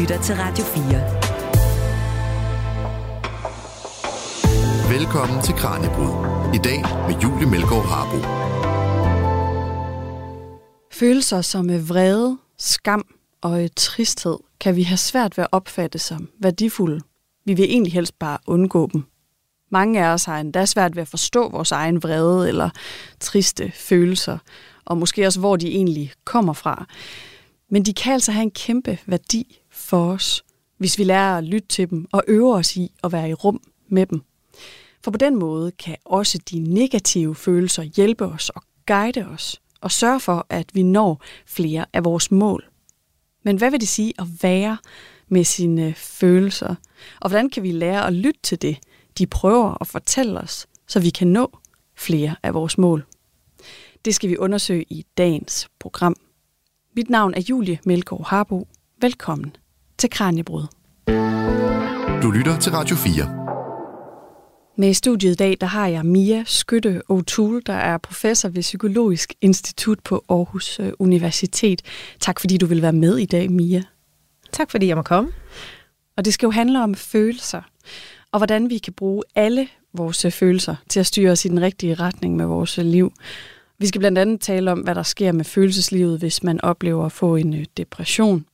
lytter til Radio 4. Velkommen til Kranjebrud. I dag med Julie Melgaard Harbo. Følelser som vrede, skam og tristhed kan vi have svært ved at opfatte som værdifulde. Vi vil egentlig helst bare undgå dem. Mange af os har endda svært ved at forstå vores egen vrede eller triste følelser, og måske også hvor de egentlig kommer fra. Men de kan altså have en kæmpe værdi for os, hvis vi lærer at lytte til dem og øve os i at være i rum med dem. For på den måde kan også de negative følelser hjælpe os og guide os og sørge for, at vi når flere af vores mål. Men hvad vil det sige at være med sine følelser? Og hvordan kan vi lære at lytte til det, de prøver at fortælle os, så vi kan nå flere af vores mål? Det skal vi undersøge i dagens program. Mit navn er Julie Melgaard Harbo. Velkommen til Kranjebrud. Du lytter til Radio 4. Med i studiet i dag, der har jeg Mia Skytte O'Toole, der er professor ved Psykologisk Institut på Aarhus øh, Universitet. Tak fordi du vil være med i dag, Mia. Tak fordi jeg må komme. Og det skal jo handle om følelser, og hvordan vi kan bruge alle vores øh, følelser til at styre os i den rigtige retning med vores øh, liv. Vi skal blandt andet tale om, hvad der sker med følelseslivet, hvis man oplever at få en depression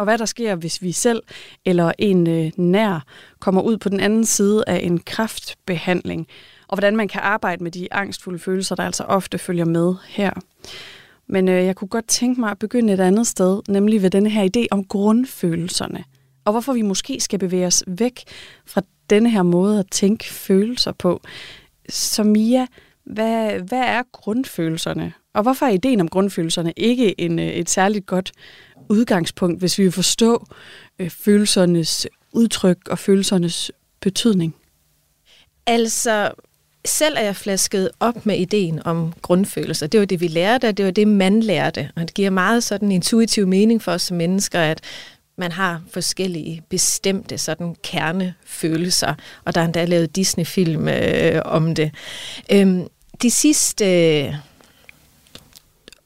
og hvad der sker, hvis vi selv eller en øh, nær kommer ud på den anden side af en kraftbehandling, og hvordan man kan arbejde med de angstfulde følelser, der altså ofte følger med her. Men øh, jeg kunne godt tænke mig at begynde et andet sted, nemlig ved denne her idé om grundfølelserne, og hvorfor vi måske skal bevæge os væk fra denne her måde at tænke følelser på. Så Mia, hvad, hvad er grundfølelserne? Og hvorfor er ideen om grundfølelserne ikke en, øh, et særligt godt udgangspunkt, hvis vi vil forstå øh, følelsernes udtryk og følelsernes betydning? Altså, selv er jeg flasket op med ideen om grundfølelser. Det var det, vi lærte, og det var det, man lærte. Og det giver meget sådan intuitiv mening for os som mennesker, at man har forskellige bestemte sådan kernefølelser, og der er endda lavet Disney-film øh, om det. Øhm, de sidste øh,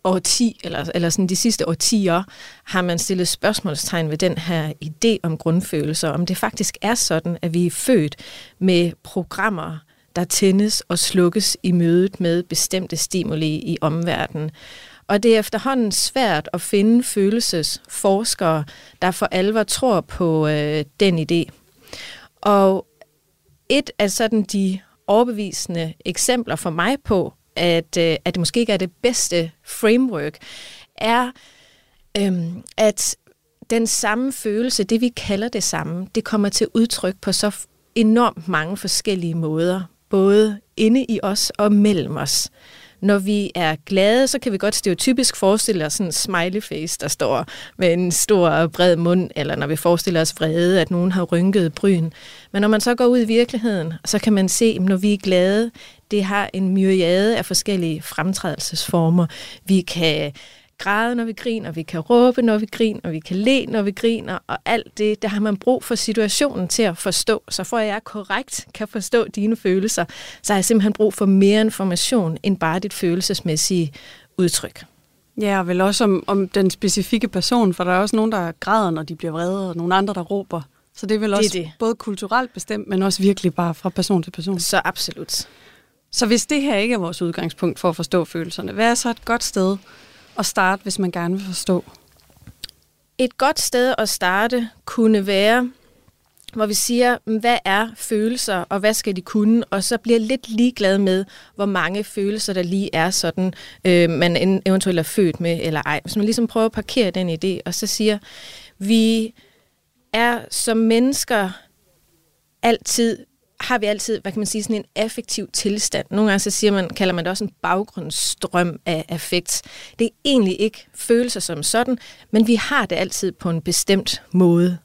årti, eller, eller sådan de sidste årtier, har man stillet spørgsmålstegn ved den her idé om grundfølelser, om det faktisk er sådan, at vi er født med programmer, der tændes og slukkes i mødet med bestemte stimuli i omverdenen. Og det er efterhånden svært at finde følelsesforskere, der for alvor tror på øh, den idé. Og et af sådan de overbevisende eksempler for mig på, at, øh, at det måske ikke er det bedste framework, er, øhm, at den samme følelse, det vi kalder det samme, det kommer til udtryk på så enormt mange forskellige måder, både inde i os og mellem os. Når vi er glade, så kan vi godt stereotypisk forestille os sådan en smiley face, der står med en stor bred mund, eller når vi forestiller os vrede, at nogen har rynket bryn. Men når man så går ud i virkeligheden, så kan man se, at når vi er glade, det har en myriade af forskellige fremtrædelsesformer. Vi kan græde, når vi griner, vi kan råbe, når vi griner, og vi kan le, når vi griner, og alt det, der har man brug for situationen til at forstå. Så for at jeg korrekt kan forstå dine følelser, så har jeg simpelthen brug for mere information end bare dit følelsesmæssige udtryk. Ja, og vel også om, om den specifikke person, for der er også nogen, der græder, når de bliver vrede, og nogle andre, der råber. Så det er vel det også er det. både kulturelt bestemt, men også virkelig bare fra person til person. Så absolut. Så hvis det her ikke er vores udgangspunkt for at forstå følelserne, hvad er så et godt sted at starte, hvis man gerne vil forstå? Et godt sted at starte kunne være, hvor vi siger, hvad er følelser, og hvad skal de kunne, og så bliver lidt ligeglad med, hvor mange følelser der lige er sådan, øh, man eventuelt er født med eller ej. Hvis man ligesom prøver at parkere den idé, og så siger, vi er som mennesker altid har vi altid, hvad kan man sige, sådan en affektiv tilstand. Nogle gange så siger man, kalder man det også en baggrundsstrøm af affekt. Det er egentlig ikke følelser som sådan, men vi har det altid på en bestemt måde.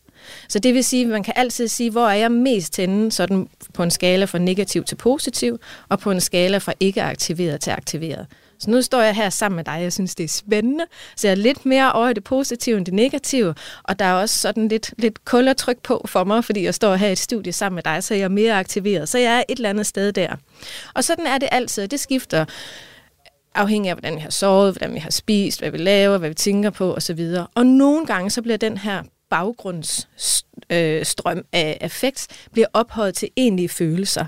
Så det vil sige, at man kan altid sige, hvor er jeg mest henne, sådan på en skala fra negativ til positiv, og på en skala fra ikke aktiveret til aktiveret. Så nu står jeg her sammen med dig, jeg synes, det er spændende. Så jeg er lidt mere over i det positive end det negative, og der er også sådan lidt, lidt kuldertryk på for mig, fordi jeg står her i et studie sammen med dig, så jeg er mere aktiveret. Så jeg er et eller andet sted der. Og sådan er det altid. Det skifter afhængig af, hvordan vi har sovet, hvordan vi har spist, hvad vi laver, hvad vi tænker på osv. Og nogle gange så bliver den her baggrundsstrøm øh, af affekt bliver ophøjet til egentlige følelser.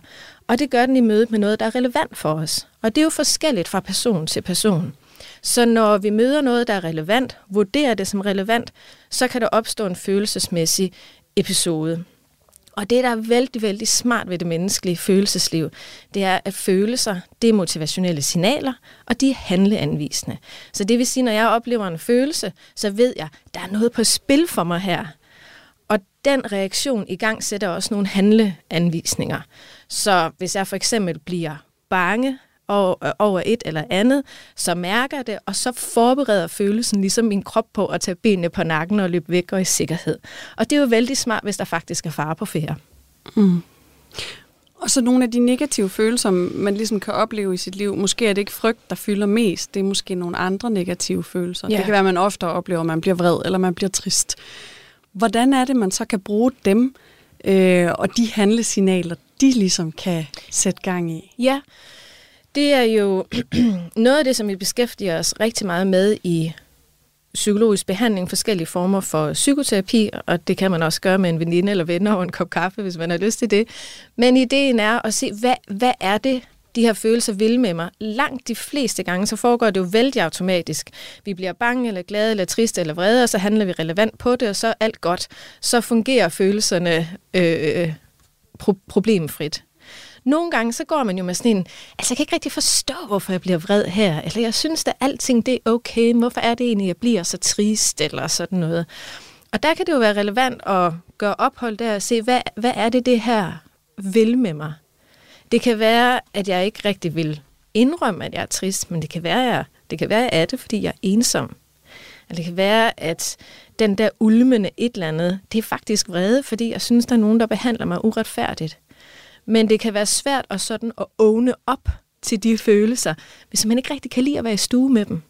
Og det gør den i mødet med noget, der er relevant for os. Og det er jo forskelligt fra person til person. Så når vi møder noget, der er relevant, vurderer det som relevant, så kan der opstå en følelsesmæssig episode. Og det, der er vældig, vældig smart ved det menneskelige følelsesliv, det er, at følelser, det er motivationelle signaler, og de er handleanvisende. Så det vil sige, når jeg oplever en følelse, så ved jeg, der er noget på spil for mig her. Den reaktion i gang sætter også nogle handleanvisninger. Så hvis jeg for eksempel bliver bange over et eller andet, så mærker det, og så forbereder følelsen ligesom min krop på at tage benene på nakken og løbe væk og i sikkerhed. Og det er jo vældig smart, hvis der faktisk er fare på færre. Mm. Og så nogle af de negative følelser, man ligesom kan opleve i sit liv. Måske er det ikke frygt, der fylder mest. Det er måske nogle andre negative følelser. Ja. Det kan være, at man ofte oplever, at man bliver vred eller man bliver trist. Hvordan er det, man så kan bruge dem øh, og de handlesignaler, de ligesom kan sætte gang i? Ja, det er jo noget af det, som vi beskæftiger os rigtig meget med i psykologisk behandling, forskellige former for psykoterapi, og det kan man også gøre med en veninde eller venner over en kop kaffe, hvis man har lyst til det. Men ideen er at se, hvad, hvad er det, de her følelser vil med mig. Langt de fleste gange, så foregår det jo vældig automatisk. Vi bliver bange, eller glade, eller triste, eller vrede, og så handler vi relevant på det, og så er alt godt. Så fungerer følelserne øh, pro- problemfrit. Nogle gange, så går man jo med sådan en, altså jeg kan ikke rigtig forstå, hvorfor jeg bliver vred her, eller jeg synes, at alting det er okay, hvorfor er det egentlig, jeg bliver så trist, eller sådan noget. Og der kan det jo være relevant at gøre ophold der og se, hvad, hvad er det, det her vil med mig? Det kan være, at jeg ikke rigtig vil indrømme, at jeg er trist, men det kan være, at det kan være, at det, fordi jeg er ensom. Eller det kan være, at den der ulmende et eller andet, det er faktisk vrede, fordi jeg synes, der er nogen, der behandler mig uretfærdigt. Men det kan være svært at sådan at åbne op til de følelser, hvis man ikke rigtig kan lide at være i stue med dem.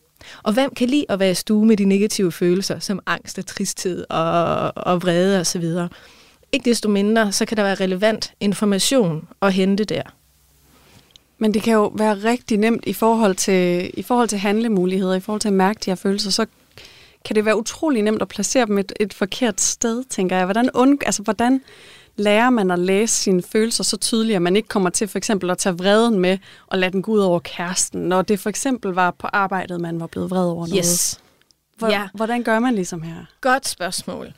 Og hvem kan lide at være i stue med de negative følelser, som angst og tristhed og, og vrede osv.? Ikke desto mindre, så kan der være relevant information at hente der. Men det kan jo være rigtig nemt i forhold til, i forhold til handlemuligheder, i forhold til at mærke de her følelser, så kan det være utrolig nemt at placere dem et, et forkert sted, tænker jeg. Hvordan, und, altså, hvordan lærer man at læse sine følelser så tydeligt, at man ikke kommer til for eksempel at tage vreden med og lade den gå ud over kæresten, når det for eksempel var på arbejdet, man var blevet vred over noget? Yes. Hvor, ja. Hvordan gør man ligesom her? Godt spørgsmål.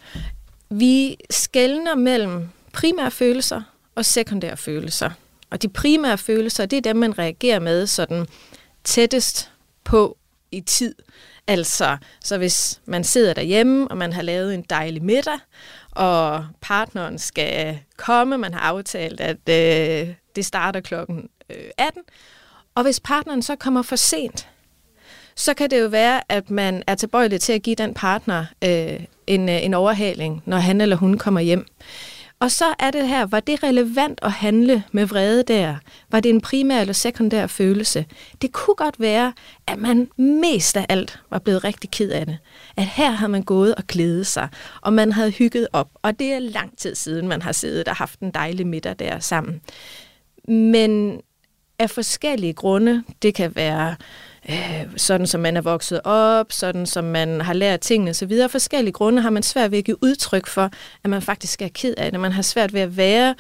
Vi skældner mellem primære følelser og sekundære følelser. Og de primære følelser, det er dem, man reagerer med sådan tættest på i tid. Altså, så hvis man sidder derhjemme, og man har lavet en dejlig middag, og partneren skal komme. Man har aftalt, at øh, det starter klokken øh, 18. Og hvis partneren så kommer for sent, så kan det jo være, at man er tilbøjelig til at give den partner øh, en, øh, en overhaling, når han eller hun kommer hjem. Og så er det her, var det relevant at handle med vrede der? Var det en primær eller sekundær følelse? Det kunne godt være, at man mest af alt var blevet rigtig ked af det. At her har man gået og glædet sig, og man havde hygget op. Og det er lang tid siden, man har siddet og haft en dejlig middag der sammen. Men af forskellige grunde, det kan være øh, sådan som man er vokset op, sådan som man har lært tingene osv. Af forskellige grunde har man svært ved at give udtryk for, at man faktisk er ked af det. Man har svært ved at være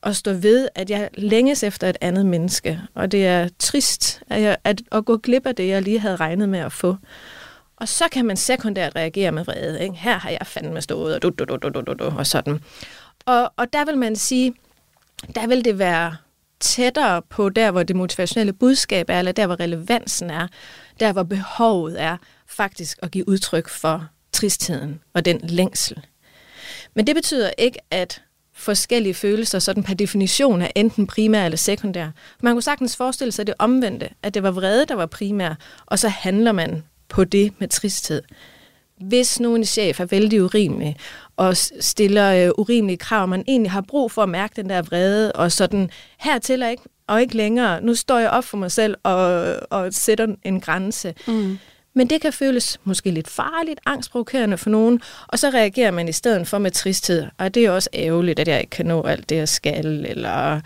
og stå ved, at jeg længes efter et andet menneske. Og det er trist at, jeg, at, at gå glip af det, jeg lige havde regnet med at få. Og så kan man sekundært reagere med vrede. Ikke? Her har jeg fandme stået, og, du, du, du, du, du, du, og sådan. Og, og der vil man sige, der vil det være tættere på der, hvor det motivationelle budskab er, eller der, hvor relevansen er, der, hvor behovet er, faktisk at give udtryk for tristheden og den længsel. Men det betyder ikke, at forskellige følelser sådan per definition er enten primær eller sekundær. Man kunne sagtens forestille sig det omvendte, at det var vrede, der var primær, og så handler man på det med tristhed. Hvis nu en chef er vældig urimelig, og stiller øh, urimelige krav, man egentlig har brug for at mærke den der vrede, og sådan, hertil og ikke, og ikke længere, nu står jeg op for mig selv og, og sætter en grænse. Mm. Men det kan føles måske lidt farligt, angstprovokerende for nogen, og så reagerer man i stedet for med tristhed. Og det er også ærgerligt, at jeg ikke kan nå alt det, jeg skal, eller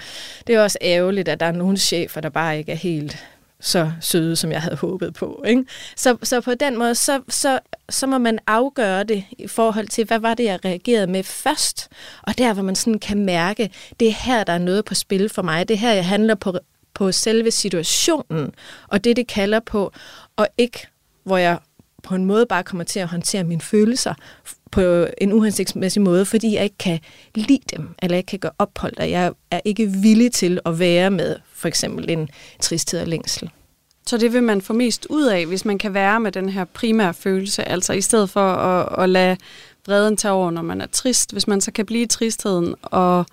det er også ærgerligt, at der er nogle chefer, der bare ikke er helt så søde, som jeg havde håbet på. Ikke? Så, så på den måde, så, så, så må man afgøre det i forhold til, hvad var det, jeg reagerede med først. Og der, hvor man sådan kan mærke, det er her, der er noget på spil for mig. Det er her, jeg handler på, på selve situationen, og det, det kalder på, og ikke, hvor jeg på en måde bare kommer til at håndtere mine følelser på en uhensigtsmæssig måde, fordi jeg ikke kan lide dem, eller ikke kan gøre ophold, og jeg er ikke villig til at være med for eksempel en tristhed og længsel. Så det vil man få mest ud af, hvis man kan være med den her primære følelse, altså i stedet for at, at lade vreden tage over, når man er trist, hvis man så kan blive i tristheden og,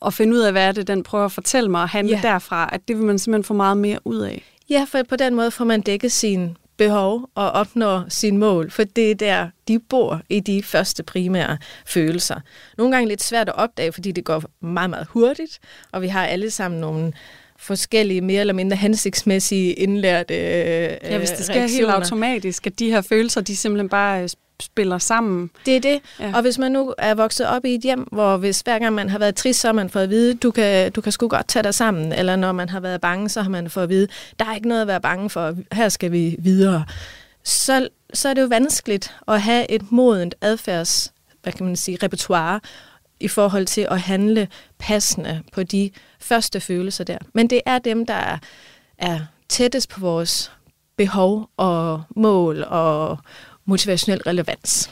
og finde ud af, hvad er det, den prøver at fortælle mig, og handle ja. derfra, at det vil man simpelthen få meget mere ud af. Ja, for på den måde får man dækket sin behov og opnår sin mål, for det er der, de bor i de første primære følelser. Nogle gange lidt svært at opdage, fordi det går meget, meget hurtigt, og vi har alle sammen nogle forskellige, mere eller mindre hensigtsmæssige indlærte øh, Ja, hvis det sker reaktioner. helt automatisk, at de her følelser, de simpelthen bare øh, spiller sammen. Det er det. Ja. Og hvis man nu er vokset op i et hjem, hvor hvis hver gang man har været trist, så har man fået at vide, du kan, du kan sgu godt tage dig sammen. Eller når man har været bange, så har man fået at vide, der er ikke noget at være bange for, her skal vi videre. Så, så er det jo vanskeligt at have et modent adfærds, hvad kan man sige, repertoire, i forhold til at handle passende på de første følelser der. Men det er dem, der er, er tættest på vores behov og mål og motivationel relevans.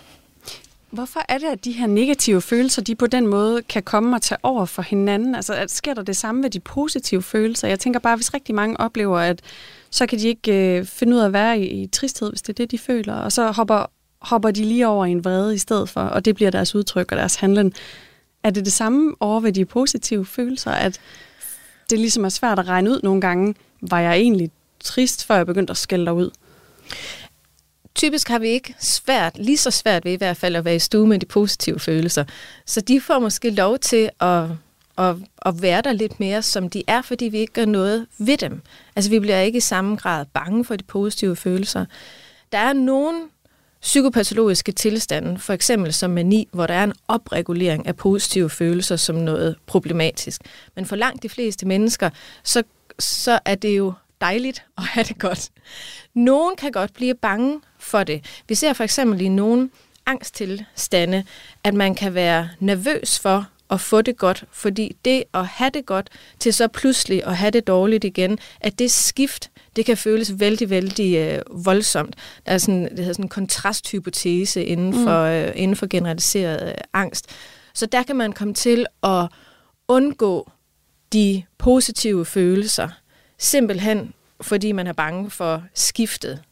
Hvorfor er det, at de her negative følelser, de på den måde kan komme og tage over for hinanden? Altså, at sker der det samme med de positive følelser? Jeg tænker bare, hvis rigtig mange oplever, at så kan de ikke øh, finde ud af at være i, i tristhed, hvis det er det, de føler, og så hopper, hopper de lige over i en vrede i stedet for, og det bliver deres udtryk og deres handling. Er det det samme over ved de positive følelser, at det ligesom er svært at regne ud nogle gange, var jeg egentlig trist, før jeg begyndte at skælde dig ud? Typisk har vi ikke svært, lige så svært ved i hvert fald at være i stue med de positive følelser. Så de får måske lov til at, at, at være der lidt mere, som de er, fordi vi ikke gør noget ved dem. Altså vi bliver ikke i samme grad bange for de positive følelser. Der er nogle psykopatologiske tilstande, for eksempel som mani, hvor der er en opregulering af positive følelser som noget problematisk. Men for langt de fleste mennesker, så, så er det jo dejligt at have det godt. Nogen kan godt blive bange for det. Vi ser for eksempel i nogle angsttilstande, at man kan være nervøs for at få det godt, fordi det at have det godt til så pludselig at have det dårligt igen, at det skift, det kan føles vældig, vældig øh, voldsomt. Der er sådan, det hedder sådan en kontrasthypotese inden mm. for, mm. øh, inden for generaliseret øh, angst. Så der kan man komme til at undgå de positive følelser, simpelthen fordi man er bange for skiftet.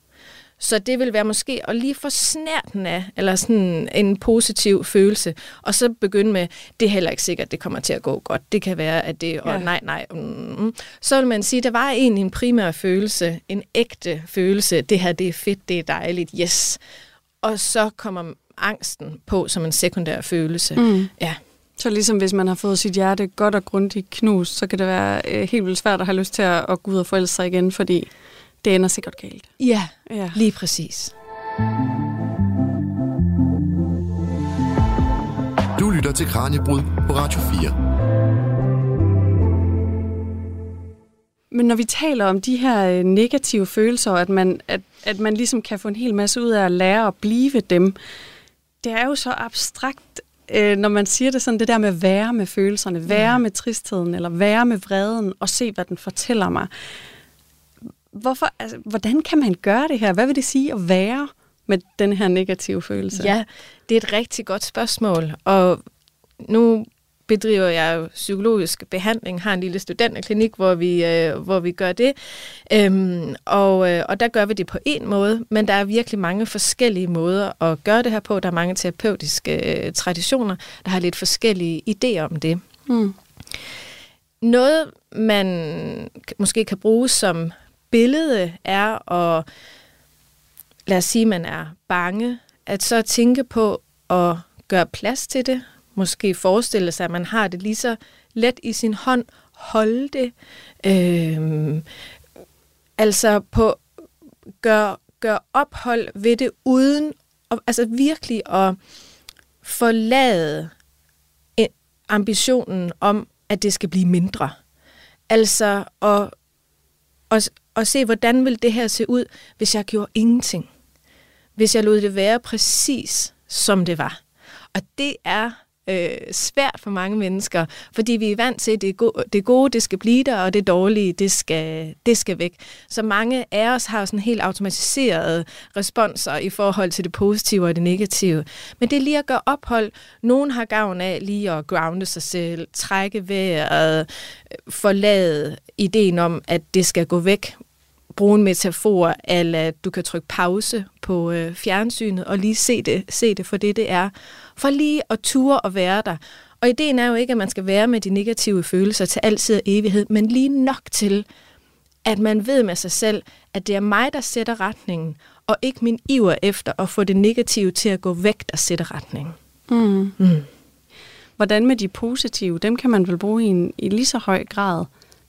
Så det vil være måske at lige få snærten af, eller sådan en positiv følelse, og så begynde med, det er heller ikke sikkert, det kommer til at gå godt. Det kan være, at det, og ja. nej, nej. Mm. Så vil man sige, der var egentlig en primær følelse, en ægte følelse, det her, det er fedt, det er dejligt, yes. Og så kommer angsten på som en sekundær følelse. Mm. Ja. Så ligesom hvis man har fået sit hjerte godt og grundigt knust, så kan det være øh, helt vildt svært at have lyst til at, at gå ud og forelske sig igen, fordi det ender sikkert galt. Ja, ja. lige præcis. Du lytter til Kranjebrud på Radio 4. Men når vi taler om de her øh, negative følelser, at man, at, at man ligesom kan få en hel masse ud af at lære at blive dem, det er jo så abstrakt, øh, når man siger det sådan, det der med at være med følelserne, være ja. med tristheden, eller være med vreden, og se, hvad den fortæller mig hvorfor, altså, hvordan kan man gøre det her? Hvad vil det sige at være med den her negative følelse? Ja, det er et rigtig godt spørgsmål, og nu bedriver jeg jo psykologisk behandling, har en lille studenterklinik, hvor vi, øh, hvor vi gør det. Øhm, og, øh, og der gør vi det på en måde, men der er virkelig mange forskellige måder at gøre det her på. Der er mange terapeutiske øh, traditioner, der har lidt forskellige idéer om det. Mm. Noget, man måske kan bruge som billede er at, lad os sige, man er bange, at så tænke på at gøre plads til det, måske forestille sig, at man har det lige så let i sin hånd, holde det, øh, altså på gør, gør ophold ved det uden, og, altså virkelig at forlade øh, ambitionen om, at det skal blive mindre. Altså at, at, og se, hvordan vil det her se ud, hvis jeg gjorde ingenting. Hvis jeg lod det være præcis, som det var. Og det er øh, svært for mange mennesker, fordi vi er vant til, at det, gode, det gode, det skal blive der, og det dårlige, det skal, det skal væk. Så mange af os har sådan helt automatiserede responser i forhold til det positive og det negative. Men det er lige at gøre ophold. Nogen har gavn af lige at grounde sig selv, trække vejret, forlade ideen om, at det skal gå væk bruge en metafor, eller du kan trykke pause på øh, fjernsynet og lige se det, se det for det, det er. For lige at ture og være der. Og ideen er jo ikke, at man skal være med de negative følelser til altid og evighed, men lige nok til, at man ved med sig selv, at det er mig, der sætter retningen, og ikke min iver efter at få det negative til at gå væk, der sætter retningen. Mm. Mm. Hvordan med de positive? Dem kan man vel bruge i, en, i lige så høj grad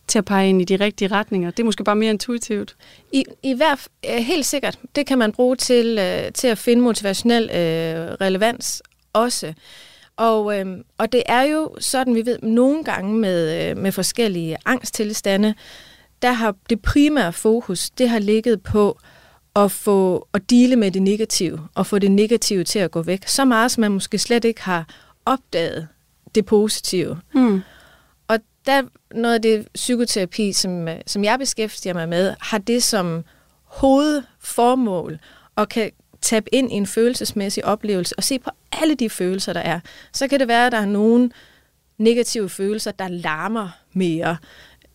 til at pege ind i de rigtige retninger. Det er måske bare mere intuitivt. I, i hvert helt sikkert. Det kan man bruge til, øh, til at finde motivationel øh, relevans også. Og, øh, og det er jo sådan, vi ved, nogle gange med, øh, med forskellige angsttilstande, der har det primære fokus, det har ligget på at få at dele med det negative, og få det negative til at gå væk. Så meget, som man måske slet ikke har opdaget det positive. Mm der noget af det psykoterapi, som, øh, som jeg beskæftiger mig med, har det som hovedformål og kan tabe ind i en følelsesmæssig oplevelse og se på alle de følelser, der er. Så kan det være, at der er nogle negative følelser, der larmer mere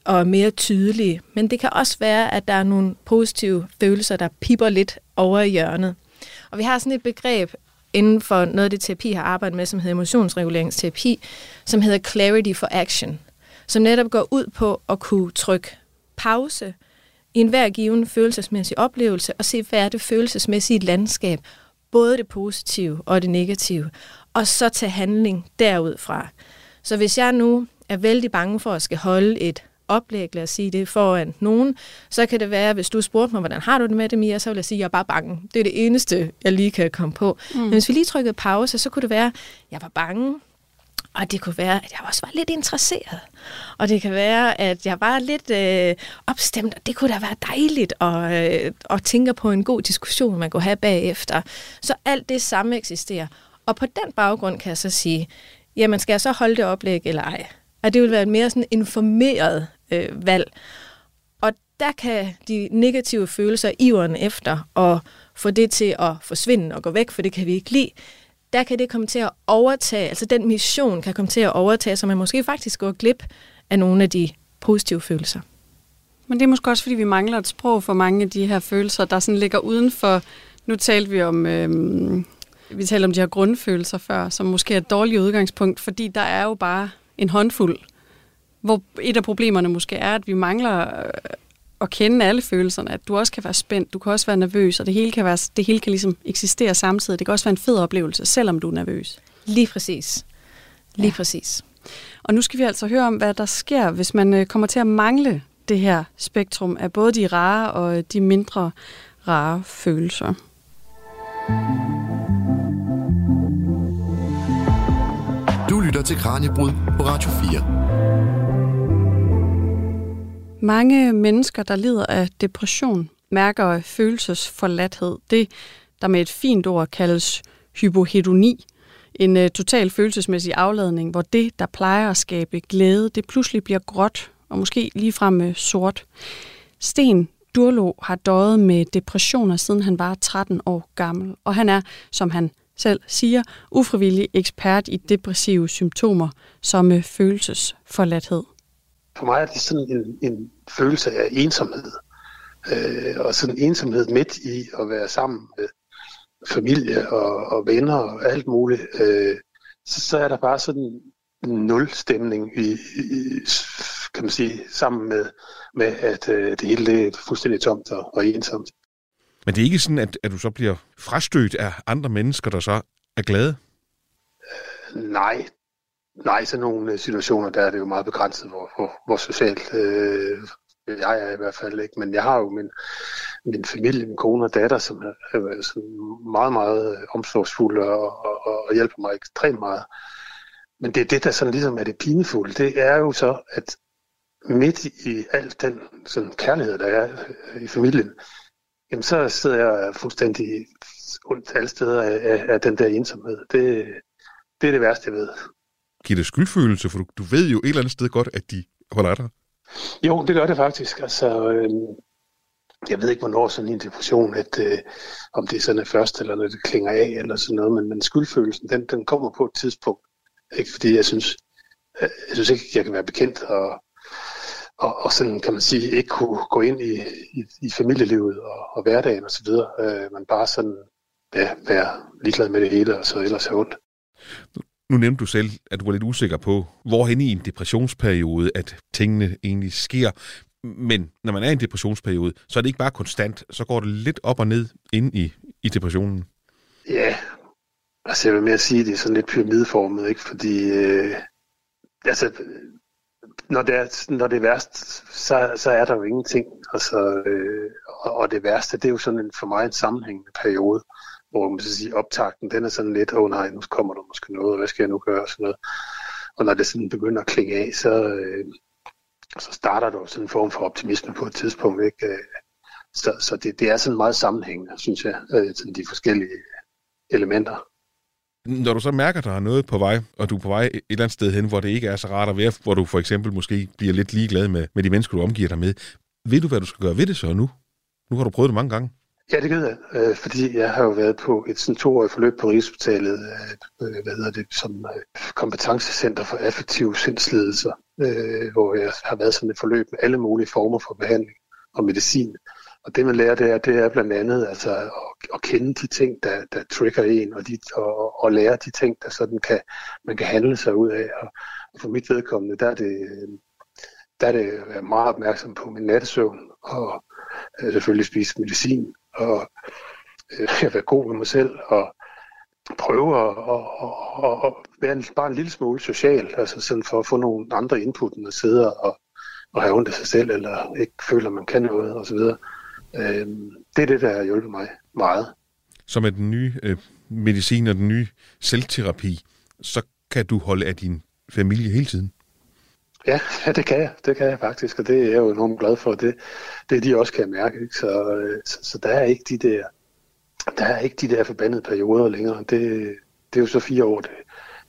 og er mere tydelige. Men det kan også være, at der er nogle positive følelser, der pipper lidt over i hjørnet. Og vi har sådan et begreb inden for noget af det terapi, jeg har arbejdet med, som hedder emotionsreguleringsterapi, som hedder Clarity for Action som netop går ud på at kunne trykke pause i enhver given følelsesmæssig oplevelse og se, hvad er det følelsesmæssige landskab, både det positive og det negative, og så tage handling derudfra. Så hvis jeg nu er vældig bange for at skal holde et oplæg, lad os sige det, foran nogen, så kan det være, hvis du spurgte mig, hvordan har du det med det, Mia, så vil jeg sige, at jeg er bare bange. Det er det eneste, jeg lige kan komme på. Mm. Men hvis vi lige trykkede pause, så kunne det være, at jeg var bange, og det kunne være, at jeg også var lidt interesseret. Og det kan være, at jeg var lidt øh, opstemt, og det kunne da være dejligt at, øh, at tænke på en god diskussion, man kunne have bagefter. Så alt det samme eksisterer. Og på den baggrund kan jeg så sige, jamen skal jeg så holde det oplæg eller ej? Og det vil være et mere sådan informeret øh, valg. Og der kan de negative følelser, iveren efter og få det til at forsvinde og gå væk, for det kan vi ikke lide, der kan det komme til at overtage, altså den mission kan komme til at overtage, så man måske faktisk går glip af nogle af de positive følelser. Men det er måske også, fordi vi mangler et sprog for mange af de her følelser, der sådan ligger uden for... Nu talte vi om, øh, vi talte om de her grundfølelser før, som måske er et dårligt udgangspunkt, fordi der er jo bare en håndfuld, hvor et af problemerne måske er, at vi mangler øh, at kende alle følelserne, at du også kan være spændt, du kan også være nervøs, og det hele kan, være, det hele kan ligesom eksistere samtidig. Det kan også være en fed oplevelse, selvom du er nervøs. Lige præcis. Lige ja. præcis. Og nu skal vi altså høre om, hvad der sker, hvis man øh, kommer til at mangle det her spektrum af både de rare og de mindre rare følelser. Du lytter til Kranjebrud på Radio 4. Mange mennesker, der lider af depression, mærker følelsesforladthed. Det, der med et fint ord kaldes hypohedoni, en uh, total følelsesmæssig afladning, hvor det, der plejer at skabe glæde, det pludselig bliver gråt og måske ligefrem uh, sort. Sten Durlo har døjet med depressioner, siden han var 13 år gammel, og han er, som han selv siger, ufrivillig ekspert i depressive symptomer som uh, følelsesforladthed for mig er det sådan en, en følelse af ensomhed. Øh, og sådan en ensomhed midt i at være sammen med familie og, og venner og alt muligt. Øh, så, så er der bare sådan en nul-stemning i, i, kan man sige, sammen med, med at øh, det hele det er fuldstændig tomt og, og ensomt. Men det er ikke sådan, at, at du så bliver frastødt af andre mennesker, der så er glade? Øh, nej, Nej, sådan nogle øh, situationer, der er det jo meget begrænset, hvor, hvor, hvor socialt øh, jeg er i hvert fald ikke. Men jeg har jo min, min familie, min kone og datter, som er, er sådan altså meget, meget øh, omsorgsfulde og, og, og hjælper mig ekstremt meget. Men det er det, der sådan ligesom er det pinefulde. Det er jo så, at midt i alt den sådan, kærlighed, der er øh, i familien, jamen så sidder jeg fuldstændig ondt alle steder af, af, af den der ensomhed. Det, det er det værste, jeg ved. Giver det skyldfølelse, for du, du ved jo et eller andet sted godt, at de holder af dig? Jo, det gør det faktisk. Altså, øh, jeg ved ikke, hvornår sådan en depression, at, øh, om det er sådan først, eller når det klinger af, eller sådan noget, men, men skyldfølelsen, den, den kommer på et tidspunkt. Ikke fordi jeg synes, jeg synes ikke, jeg kan være bekendt og, og, og sådan kan man sige, ikke kunne gå ind i, i, i familielivet og, og hverdagen osv., øh, men bare sådan ja, være ligeglad med det hele, og så ellers have ondt. Nu nævnte du selv, at du var lidt usikker på, hvorhen i en depressionsperiode, at tingene egentlig sker. Men når man er i en depressionsperiode, så er det ikke bare konstant, så går det lidt op og ned ind i, i depressionen. Ja, altså jeg vil mere sige, at det er sådan lidt pyramideformet, ikke? fordi øh, altså, når det er, når det er værst, så, så er der jo ingenting. Altså, øh, og, og det værste, det er jo sådan en, for mig en sammenhængende periode, hvor man så sige, optakten, den er sådan lidt, åh oh, nej, nu kommer der måske noget, hvad skal jeg nu gøre, og sådan noget. Og når det sådan begynder at klinge af, så, øh, så starter der jo sådan en form for optimisme på et tidspunkt, ikke? Øh, så, så det, det er sådan meget sammenhængende, synes jeg, øh, sådan de forskellige øh, elementer. Når du så mærker, at der er noget på vej, og du er på vej et eller andet sted hen, hvor det ikke er så rart at være, hvor du for eksempel måske bliver lidt ligeglad med, med de mennesker, du omgiver dig med, ved du, hvad du skal gøre ved det så nu? Nu har du prøvet det mange gange. Ja, det gider jeg, øh, fordi jeg har jo været på et sådan toårigt forløb på Rigshospitalet, øh, øh, hvad hedder det, som øh, kompetencecenter for affektive sindslidelser, øh, hvor jeg har været sådan et forløb med alle mulige former for behandling og medicin. Og det man lærer der, det er blandt andet altså, at, at kende de ting, der, der trigger en, og, de, og, og lære de ting, der sådan kan, man kan handle sig ud af. Og, og for mit vedkommende, der er det, der er det at være meget opmærksom på min nattesøvn, og øh, selvfølgelig spise medicin, og øh, være god ved mig selv, og prøve at, at, at, at være en, bare en lille smule social, altså sådan for at få nogle andre input, end at sidde og, og have ondt af sig selv, eller ikke føler, at man kan noget, osv. Øh, det er det, der har hjulpet mig meget. Så med den nye øh, medicin og den nye selvterapi, så kan du holde af din familie hele tiden? Ja, ja, det kan jeg. Det kan jeg faktisk, og det er jeg jo enormt glad for. Det, det de også kan mærke. Ikke? Så, øh, så, så der er ikke de der, der er ikke de der forbandede perioder længere. Det, det er jo så fire år, det,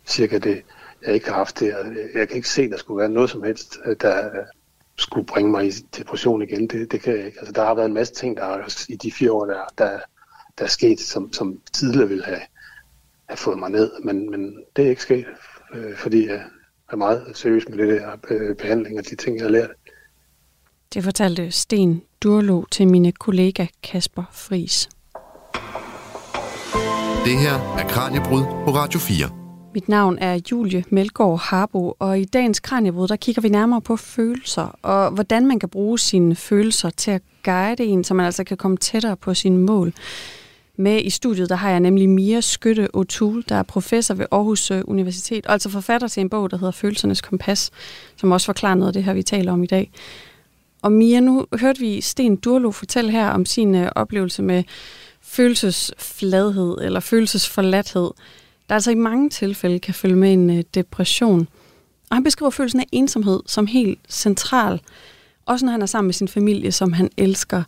cirka det, jeg ikke har haft det. Jeg kan ikke se, at der skulle være noget som helst, øh, der skulle bringe mig i depression igen. Det, det kan jeg ikke. Altså, der har været en masse ting, der er, i de fire år, der, der, der er sket, som, som tidligere ville have, have fået mig ned. Men, men det er ikke sket, øh, fordi jeg er meget seriøs med det der øh, behandling og de ting, jeg har lært. Det fortalte Sten Durlo til mine kollega Kasper Fris. Det her er Kranjebrud på Radio 4. Mit navn er Julie Melgaard Harbo, og i dagens Kranjebrud, der kigger vi nærmere på følelser, og hvordan man kan bruge sine følelser til at guide en, så man altså kan komme tættere på sine mål. Med i studiet, der har jeg nemlig Mia Skytte O'Toole, der er professor ved Aarhus øh, Universitet, og altså forfatter til en bog, der hedder Følelsernes Kompas, som også forklarer noget af det her, vi taler om i dag. Og Mia, nu hørte vi Sten Durlo fortælle her om sin øh, oplevelse med følelsesfladhed eller følelsesforladthed, der altså i mange tilfælde kan følge med en øh, depression. Og han beskriver følelsen af ensomhed som helt central, også når han er sammen med sin familie, som han elsker.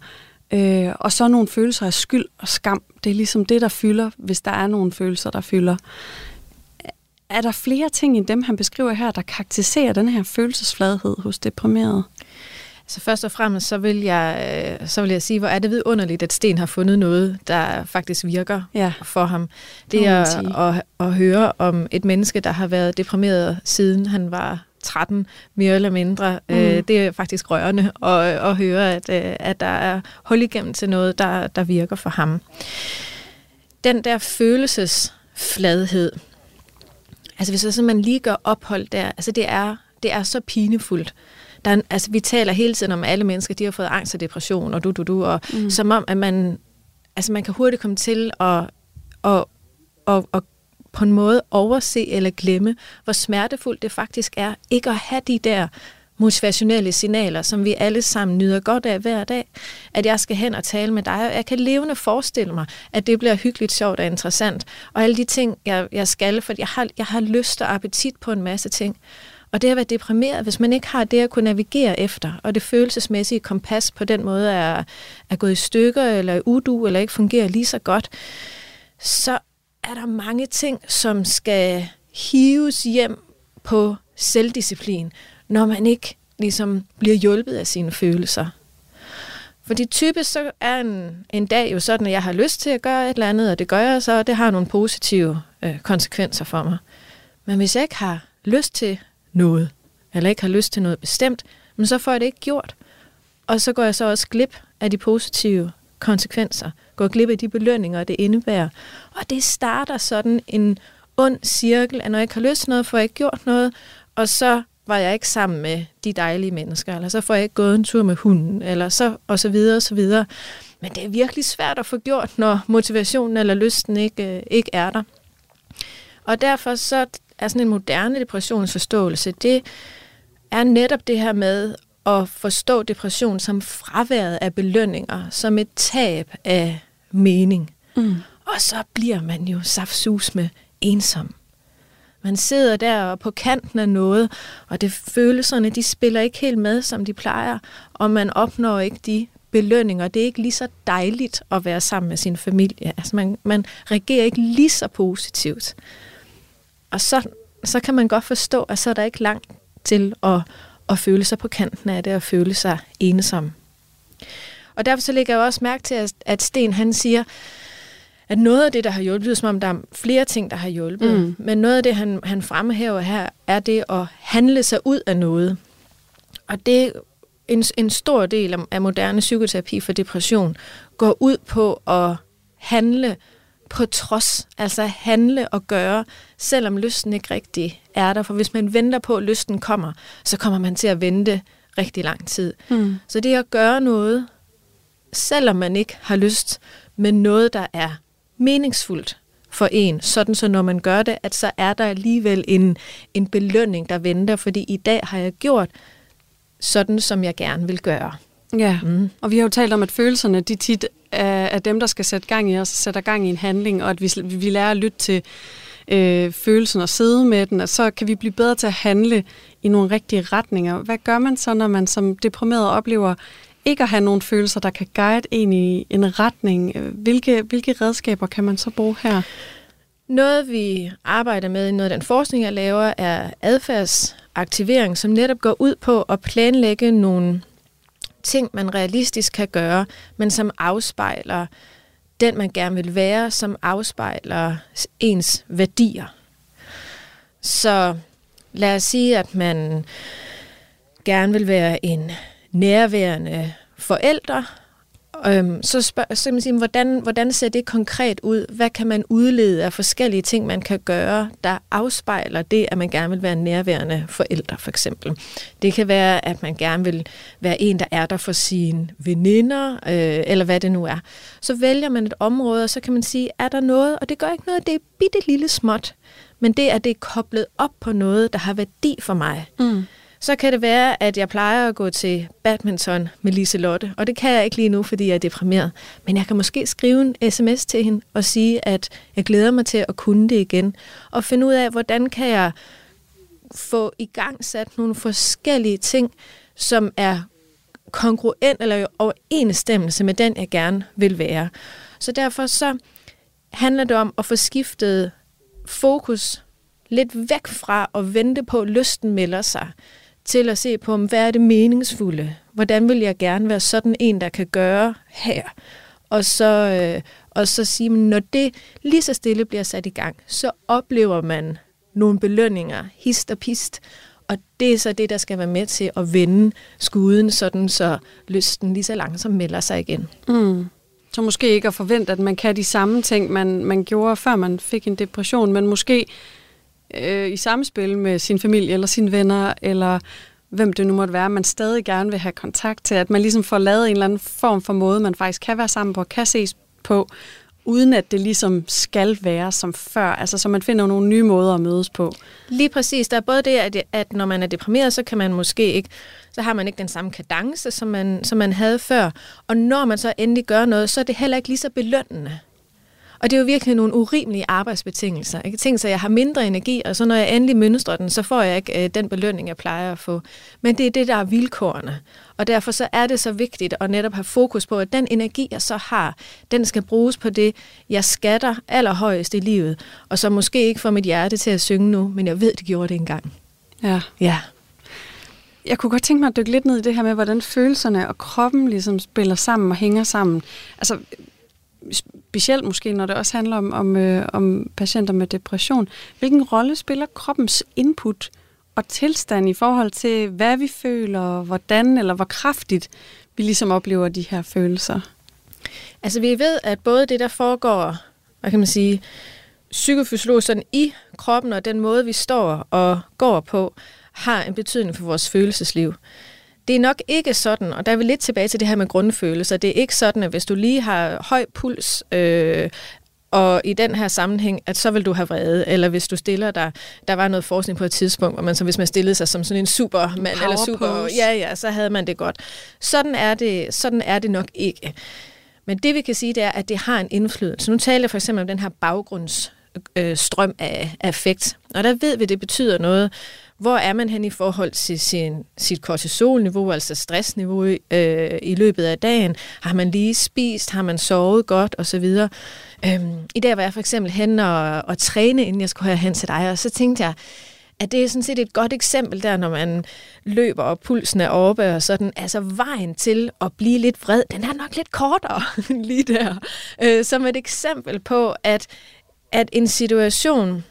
Øh, og så nogle følelser af skyld og skam. Det er ligesom det, der fylder, hvis der er nogle følelser, der fylder. Er der flere ting end dem, han beskriver her, der karakteriserer den her følelsesfladhed hos deprimerede? Så først og fremmest, så vil, jeg, øh, så vil jeg sige, hvor er det vidunderligt, at Sten har fundet noget, der faktisk virker ja. for ham. Det er at, at høre om et menneske, der har været deprimeret siden han var 13, mere eller mindre. Mm. Øh, det er faktisk rørende at, at høre, at, øh, at der er hul igennem til noget, der, der virker for ham. Den der følelsesfladhed, altså hvis så man lige gør ophold der, altså det er, det er så pinefuldt. Der er, altså vi taler hele tiden om, at alle mennesker, de har fået angst og depression, og du, du, du, og mm. som om, at man, altså man kan hurtigt komme til at, at, at, at på en måde overse eller glemme, hvor smertefuldt det faktisk er ikke at have de der motivationelle signaler, som vi alle sammen nyder godt af hver dag, at jeg skal hen og tale med dig. Jeg kan levende forestille mig, at det bliver hyggeligt, sjovt og interessant, og alle de ting, jeg, jeg skal, for jeg har, jeg har lyst og appetit på en masse ting. Og det at være deprimeret, hvis man ikke har det at kunne navigere efter, og det følelsesmæssige kompas på den måde er, er gået i stykker, eller udu, eller ikke fungerer lige så godt, så er der mange ting, som skal hives hjem på selvdisciplin, når man ikke ligesom bliver hjulpet af sine følelser. Fordi typisk så er en, en dag jo sådan, at jeg har lyst til at gøre et eller andet, og det gør jeg så, og det har nogle positive øh, konsekvenser for mig. Men hvis jeg ikke har lyst til noget, eller ikke har lyst til noget bestemt, men så får jeg det ikke gjort. Og så går jeg så også glip af de positive konsekvenser, går glip af de belønninger, det indebærer. Og det starter sådan en ond cirkel, at når jeg ikke har lyst til noget, får jeg ikke gjort noget, og så var jeg ikke sammen med de dejlige mennesker, eller så får jeg ikke gået en tur med hunden, eller så, og så videre, og så videre. Men det er virkelig svært at få gjort, når motivationen eller lysten ikke, øh, ikke er der. Og derfor så er sådan en moderne depressionsforståelse, det er netop det her med at forstå depression som fraværet af belønninger, som et tab af mening. Mm. Og så bliver man jo saftsus med ensom. Man sidder der på kanten af noget, og det følelserne, de spiller ikke helt med, som de plejer, og man opnår ikke de belønninger. Det er ikke lige så dejligt at være sammen med sin familie. Altså man, man reagerer ikke lige så positivt. Og så, så kan man godt forstå, at så er der ikke langt til at, at føle sig på kanten af det, og føle sig ensom. Og derfor så lægger jeg også mærke til, at Sten han siger, at noget af det, der har hjulpet, som om der er flere ting, der har hjulpet, mm. men noget af det, han, han fremhæver her, er det at handle sig ud af noget. Og det en, en stor del af, af moderne psykoterapi for depression går ud på at handle på trods, altså handle og gøre, selvom lysten ikke rigtig er der. For hvis man venter på, at lysten kommer, så kommer man til at vente rigtig lang tid. Mm. Så det at gøre noget, selvom man ikke har lyst, men noget, der er meningsfuldt for en, sådan så når man gør det, at så er der alligevel en, en belønning, der venter, fordi i dag har jeg gjort sådan, som jeg gerne vil gøre. Ja, mm. og vi har jo talt om, at følelserne de tit er, er dem, der skal sætte gang i os, sætter gang i en handling, og at vi, vi lærer at lytte til øh, følelsen og sidde med den, og så kan vi blive bedre til at handle i nogle rigtige retninger. Hvad gør man så, når man som deprimeret oplever ikke at have nogle følelser, der kan guide en i en retning? Øh, hvilke, hvilke redskaber kan man så bruge her? Noget, vi arbejder med i noget af den forskning, jeg laver, er adfærdsaktivering, som netop går ud på at planlægge nogle ting, man realistisk kan gøre, men som afspejler den, man gerne vil være, som afspejler ens værdier. Så lad os sige, at man gerne vil være en nærværende forældre, Øhm, så, spørger, så kan man sige, hvordan, hvordan ser det konkret ud? Hvad kan man udlede af forskellige ting, man kan gøre, der afspejler det, at man gerne vil være en nærværende forælder, for eksempel. Det kan være, at man gerne vil være en, der er der for sine veninder, øh, eller hvad det nu er. Så vælger man et område, og så kan man sige, er der noget, og det gør ikke noget, det er bitte lille småt, men det er det er koblet op på noget, der har værdi for mig. Mm så kan det være, at jeg plejer at gå til badminton med Lise Lotte, og det kan jeg ikke lige nu, fordi jeg er deprimeret. Men jeg kan måske skrive en sms til hende og sige, at jeg glæder mig til at kunne det igen, og finde ud af, hvordan kan jeg få i gang sat nogle forskellige ting, som er kongruent eller overensstemmelse med den, jeg gerne vil være. Så derfor så handler det om at få skiftet fokus lidt væk fra at vente på, at lysten melder sig, til at se på, hvad er det meningsfulde? Hvordan vil jeg gerne være sådan en, der kan gøre her? Og så, øh, og så sige, at når det lige så stille bliver sat i gang, så oplever man nogle belønninger, hist og pist, og det er så det, der skal være med til at vende skuden, sådan så lysten lige så langsomt melder sig igen. Mm. Så måske ikke at forvente, at man kan de samme ting, man, man gjorde, før man fik en depression, men måske øh, i samspil med sin familie eller sine venner, eller hvem det nu måtte være, man stadig gerne vil have kontakt til, at man ligesom får lavet en eller anden form for måde, man faktisk kan være sammen på, kan ses på, uden at det ligesom skal være som før, altså så man finder nogle nye måder at mødes på. Lige præcis. Der er både det, at, at når man er deprimeret, så kan man måske ikke, så har man ikke den samme kadence, som man, som man havde før. Og når man så endelig gør noget, så er det heller ikke lige så belønnende. Og det er jo virkelig nogle urimelige arbejdsbetingelser. Tænk sig, at jeg har mindre energi, og så når jeg endelig mønstrer den, så får jeg ikke øh, den belønning, jeg plejer at få. Men det er det, der er vilkårene. Og derfor så er det så vigtigt at netop have fokus på, at den energi, jeg så har, den skal bruges på det, jeg skatter allerhøjest i livet. Og så måske ikke få mit hjerte til at synge nu, men jeg ved, det gjorde det engang. Ja. Ja. Jeg kunne godt tænke mig at dykke lidt ned i det her med, hvordan følelserne og kroppen ligesom spiller sammen og hænger sammen. Altså, specielt måske, når det også handler om, om, øh, om patienter med depression. Hvilken rolle spiller kroppens input og tilstand i forhold til, hvad vi føler, hvordan eller hvor kraftigt vi ligesom oplever de her følelser? Altså vi ved, at både det, der foregår, hvad kan man sige, psykofysiologisk sådan i kroppen og den måde, vi står og går på, har en betydning for vores følelsesliv. Det er nok ikke sådan, og der er vi lidt tilbage til det her med grundfølelser, det er ikke sådan, at hvis du lige har høj puls, øh, og i den her sammenhæng, at så vil du have vrede, eller hvis du stiller dig, der var noget forskning på et tidspunkt, hvor man så hvis man stillede sig som sådan en supermand, eller super, ja, ja, så havde man det godt. Sådan er det, sådan er det nok ikke. Men det vi kan sige, det er, at det har en indflydelse. Nu taler jeg for eksempel om den her baggrundsstrøm af affekt, og der ved vi, at det betyder noget hvor er man hen i forhold til sin, sit kortisolniveau, altså stressniveau øh, i løbet af dagen? Har man lige spist? Har man sovet godt? Og så videre. Øhm, I dag var jeg for eksempel hen og, og træne, inden jeg skulle have hen til dig, og så tænkte jeg, at det er sådan set et godt eksempel der, når man løber, og pulsen er oppe, og sådan, altså vejen til at blive lidt vred, den er nok lidt kortere lige der. Øh, som et eksempel på, at, at en situation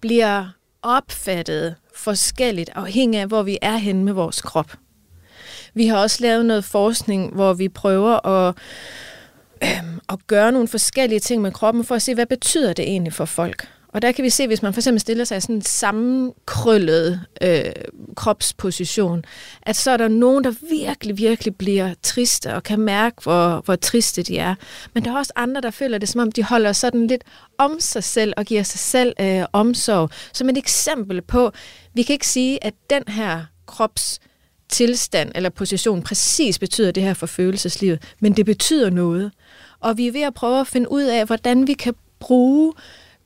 bliver opfattet forskelligt, afhængig af, hvor vi er henne med vores krop. Vi har også lavet noget forskning, hvor vi prøver at, øh, at gøre nogle forskellige ting med kroppen, for at se, hvad betyder det egentlig for folk. Og der kan vi se, hvis man for eksempel stiller sig i sådan en sammenkrøllet øh, kropsposition, at så er der nogen, der virkelig, virkelig bliver triste og kan mærke, hvor, hvor triste de er. Men der er også andre, der føler det, som om de holder sådan lidt om sig selv og giver sig selv øh, omsorg. Som et eksempel på, vi kan ikke sige, at den her krops tilstand eller position præcis betyder det her for følelseslivet, men det betyder noget. Og vi er ved at prøve at finde ud af, hvordan vi kan bruge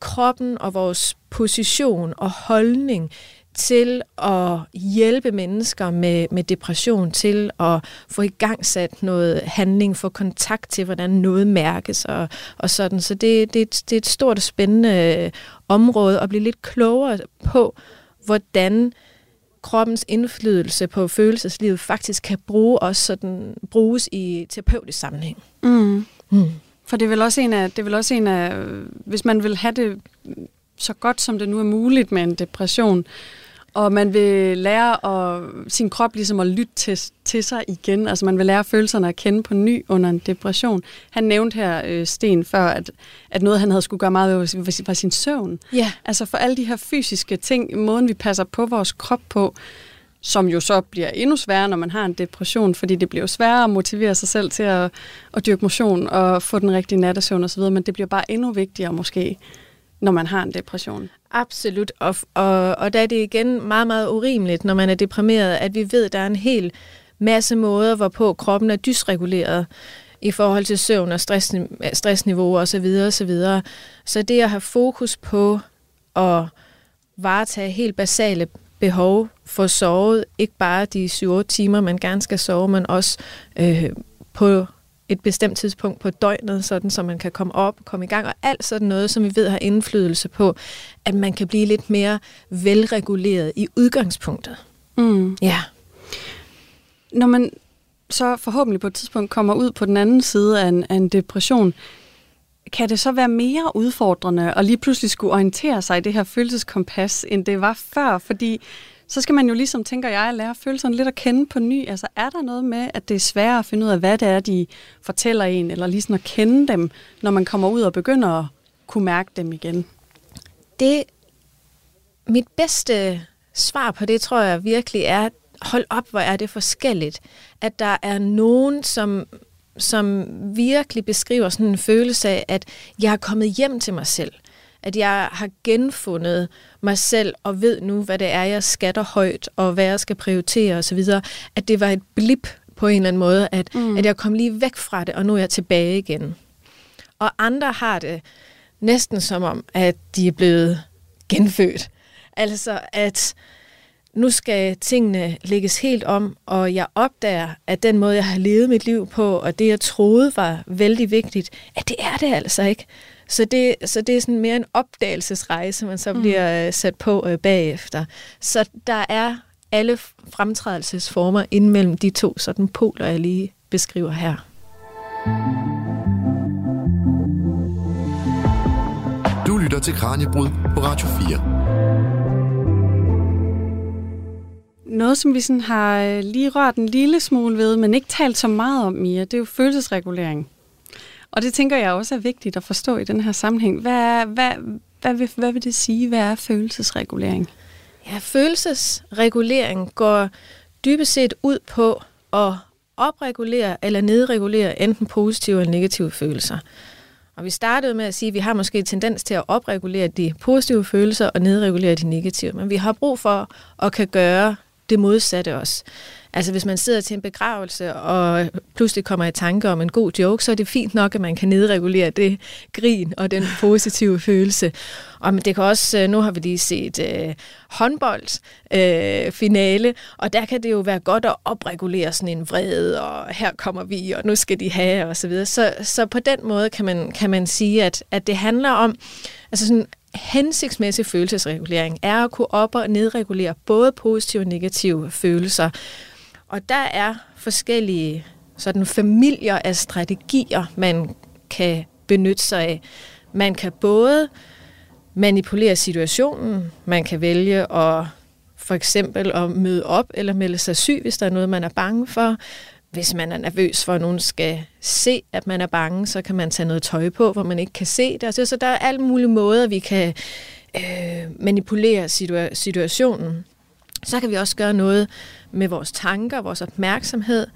kroppen og vores position og holdning til at hjælpe mennesker med, med depression til at få i gang sat noget handling, få kontakt til, hvordan noget mærkes og, og sådan. Så det, det, det er et stort og spændende øh, område at blive lidt klogere på, hvordan kroppens indflydelse på følelseslivet faktisk kan bruge også sådan, bruges i terapeutisk sammenhæng. Mm. Mm. For det er vel også en af, det er vel også en af, hvis man vil have det så godt som det nu er muligt med en depression, og man vil lære at, sin krop ligesom at lytte til, til sig igen. Altså man vil lære følelserne at kende på ny under en depression. Han nævnte her, øh, Sten, før, at, at noget han havde skulle gøre meget ved var sin søvn. Ja. Altså for alle de her fysiske ting, måden vi passer på vores krop på, som jo så bliver endnu sværere, når man har en depression, fordi det bliver jo sværere at motivere sig selv til at, at dyrke motion og få den rigtige nattesøvn osv., men det bliver bare endnu vigtigere måske, når man har en depression. Absolut, og, og, og der er det igen meget, meget urimeligt, når man er deprimeret, at vi ved, at der er en hel masse måder, hvorpå kroppen er dysreguleret i forhold til søvn og stress, stressniveau osv. Så, så, videre. så det at have fokus på at varetage helt basale behov for sovet, ikke bare de 7-8 timer, man gerne skal sove, men også øh, på et bestemt tidspunkt på døgnet, sådan så man kan komme op og komme i gang, og alt sådan noget, som vi ved har indflydelse på, at man kan blive lidt mere velreguleret i udgangspunktet. Mm. Ja. Når man så forhåbentlig på et tidspunkt kommer ud på den anden side af en, af en depression, kan det så være mere udfordrende at lige pludselig skulle orientere sig i det her følelseskompas, end det var før? Fordi så skal man jo ligesom, tænker jeg, lære følelserne lidt at kende på ny. Altså er der noget med, at det er sværere at finde ud af, hvad det er, de fortæller en, eller lige sådan at kende dem, når man kommer ud og begynder at kunne mærke dem igen? Det, mit bedste svar på det, tror jeg virkelig er, hold op, hvor er det forskelligt. At der er nogen, som som virkelig beskriver sådan en følelse af, at jeg er kommet hjem til mig selv. At jeg har genfundet mig selv og ved nu, hvad det er, jeg skatter højt, og hvad jeg skal prioritere osv. At det var et blip på en eller anden måde, at, mm. at jeg kom lige væk fra det, og nu er jeg tilbage igen. Og andre har det næsten som om, at de er blevet genfødt. Altså at nu skal tingene lægges helt om, og jeg opdager, at den måde, jeg har levet mit liv på, og det, jeg troede var vældig vigtigt, at det er det altså ikke. Så det, så det er sådan mere en opdagelsesrejse, man så mm. bliver mm. sat på øh, bagefter. Så der er alle fremtrædelsesformer inden mellem de to sådan poler, jeg lige beskriver her. Du lytter til Kranjebrud på Radio 4. Noget, som vi sådan har øh, lige rørt en lille smule ved, men ikke talt så meget om, Mia, det er jo følelsesregulering. Og det tænker jeg også er vigtigt at forstå i den her sammenhæng. Hvad, er, hvad, hvad, vil, hvad vil det sige? Hvad er følelsesregulering? Ja, følelsesregulering går dybest set ud på at opregulere eller nedregulere enten positive eller negative følelser. Og vi startede med at sige, at vi har måske tendens til at opregulere de positive følelser og nedregulere de negative. Men vi har brug for at kan gøre det modsatte også. Altså hvis man sidder til en begravelse og pludselig kommer i tanke om en god joke, så er det fint nok, at man kan nedregulere det grin og den positive følelse. Og det kan også, øh, nu har vi lige set øh, håndbold øh, finale, og der kan det jo være godt at opregulere sådan en vrede, og her kommer vi, og nu skal de have, og så videre. Så, så på den måde kan man, kan man sige, at, at det handler om altså sådan hensigtsmæssig følelsesregulering er at kunne op- og nedregulere både positive og negative følelser. Og der er forskellige sådan familier af strategier, man kan benytte sig af. Man kan både manipulere situationen, man kan vælge at for eksempel at møde op eller melde sig syg, hvis der er noget, man er bange for. Hvis man er nervøs for, at nogen skal se, at man er bange, så kan man tage noget tøj på, hvor man ikke kan se det. Altså, så der er alle mulige måder, vi kan øh, manipulere situa- situationen. Så kan vi også gøre noget med vores tanker, vores opmærksomhed.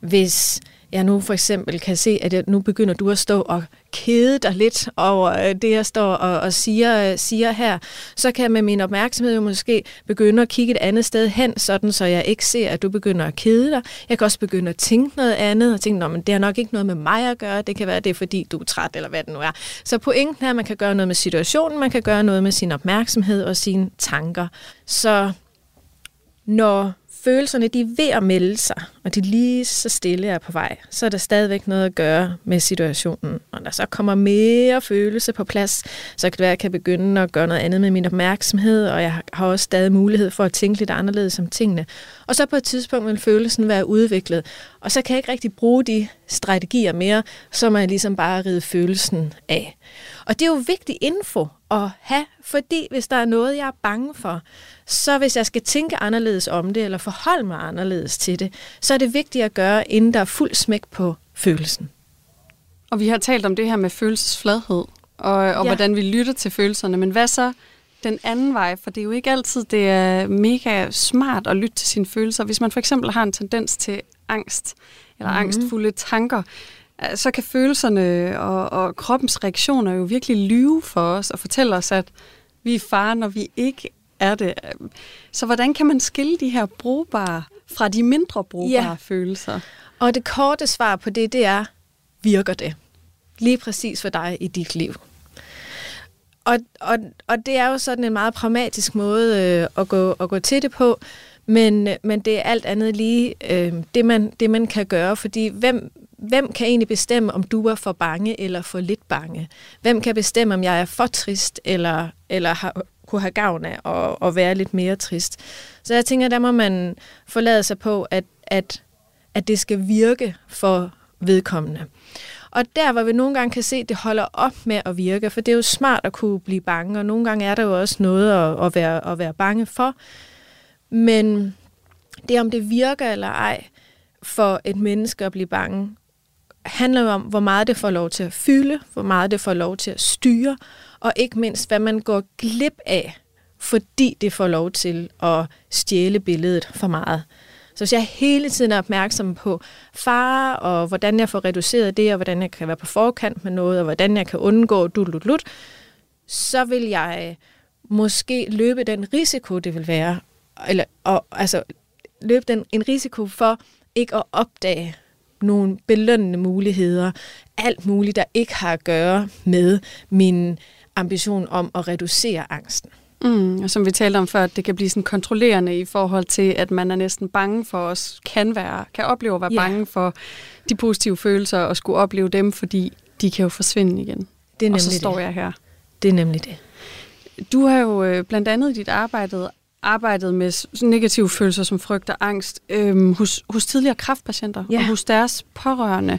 Hvis jeg nu for eksempel kan se, at jeg, nu begynder du at stå og kede dig lidt over øh, det, jeg står og, og siger, øh, siger her, så kan jeg med min opmærksomhed jo måske begynde at kigge et andet sted hen, sådan så jeg ikke ser, at du begynder at kede dig. Jeg kan også begynde at tænke noget andet, og tænke, men det har nok ikke noget med mig at gøre, det kan være, det er fordi, du er træt, eller hvad det nu er. Så pointen er, at man kan gøre noget med situationen, man kan gøre noget med sin opmærksomhed og sine tanker. Så når følelserne de er ved at melde sig, og de lige så stille er på vej, så er der stadigvæk noget at gøre med situationen. Og der så kommer mere følelse på plads, så kan det være, at jeg kan begynde at gøre noget andet med min opmærksomhed, og jeg har også stadig mulighed for at tænke lidt anderledes om tingene. Og så på et tidspunkt vil følelsen være udviklet, og så kan jeg ikke rigtig bruge de strategier mere, så må jeg ligesom bare ride følelsen af. Og det er jo vigtig info at have, fordi hvis der er noget, jeg er bange for, så hvis jeg skal tænke anderledes om det, eller forholde mig anderledes til det, så er det vigtigt at gøre, inden der er fuld smæk på følelsen. Og vi har talt om det her med følelsesfladhed, og, og ja. hvordan vi lytter til følelserne. Men hvad så den anden vej? For det er jo ikke altid, det er mega smart at lytte til sine følelser. Hvis man for eksempel har en tendens til angst, eller mm-hmm. angstfulde tanker, så kan følelserne og, og kroppens reaktioner jo virkelig lyve for os og fortælle os, at vi er far, når vi ikke er det. Så hvordan kan man skille de her brugbare fra de mindre brugbare ja. følelser? Og det korte svar på det, det er, virker det? Lige præcis for dig i dit liv. Og, og, og det er jo sådan en meget pragmatisk måde øh, at, gå, at gå til det på, men, men det er alt andet lige øh, det, man, det, man kan gøre, fordi hvem, hvem kan egentlig bestemme, om du er for bange eller for lidt bange? Hvem kan bestemme, om jeg er for trist eller, eller har, kunne have gavn af at, at være lidt mere trist. Så jeg tænker, der må man forlade sig på, at, at, at det skal virke for vedkommende. Og der, hvor vi nogle gange kan se, at det holder op med at virke, for det er jo smart at kunne blive bange, og nogle gange er der jo også noget at, at, være, at være bange for. Men det om det virker eller ej for et menneske at blive bange, handler jo om, hvor meget det får lov til at fylde, hvor meget det får lov til at styre, og ikke mindst, hvad man går glip af, fordi det får lov til at stjæle billedet for meget. Så hvis jeg hele tiden er opmærksom på fare, og hvordan jeg får reduceret det, og hvordan jeg kan være på forkant med noget, og hvordan jeg kan undgå dut, lut, så vil jeg øh, måske løbe den risiko, det vil være, eller og, altså løbe den, en risiko for ikke at opdage nogle belønnende muligheder, alt muligt, der ikke har at gøre med min ambition om at reducere angsten. Mm, og som vi talte om før, at det kan blive sådan kontrollerende i forhold til, at man er næsten bange for os, kan være, kan opleve at være Ja. bange for de positive følelser og skulle opleve dem, fordi de kan jo forsvinde igen. Det er og så nemlig står det. jeg her. Det er nemlig det. Du har jo øh, blandt andet i dit arbejde arbejdet med negative følelser som frygt og angst øhm, hos, hos tidligere kræftpatienter Ja. og hos deres pårørende.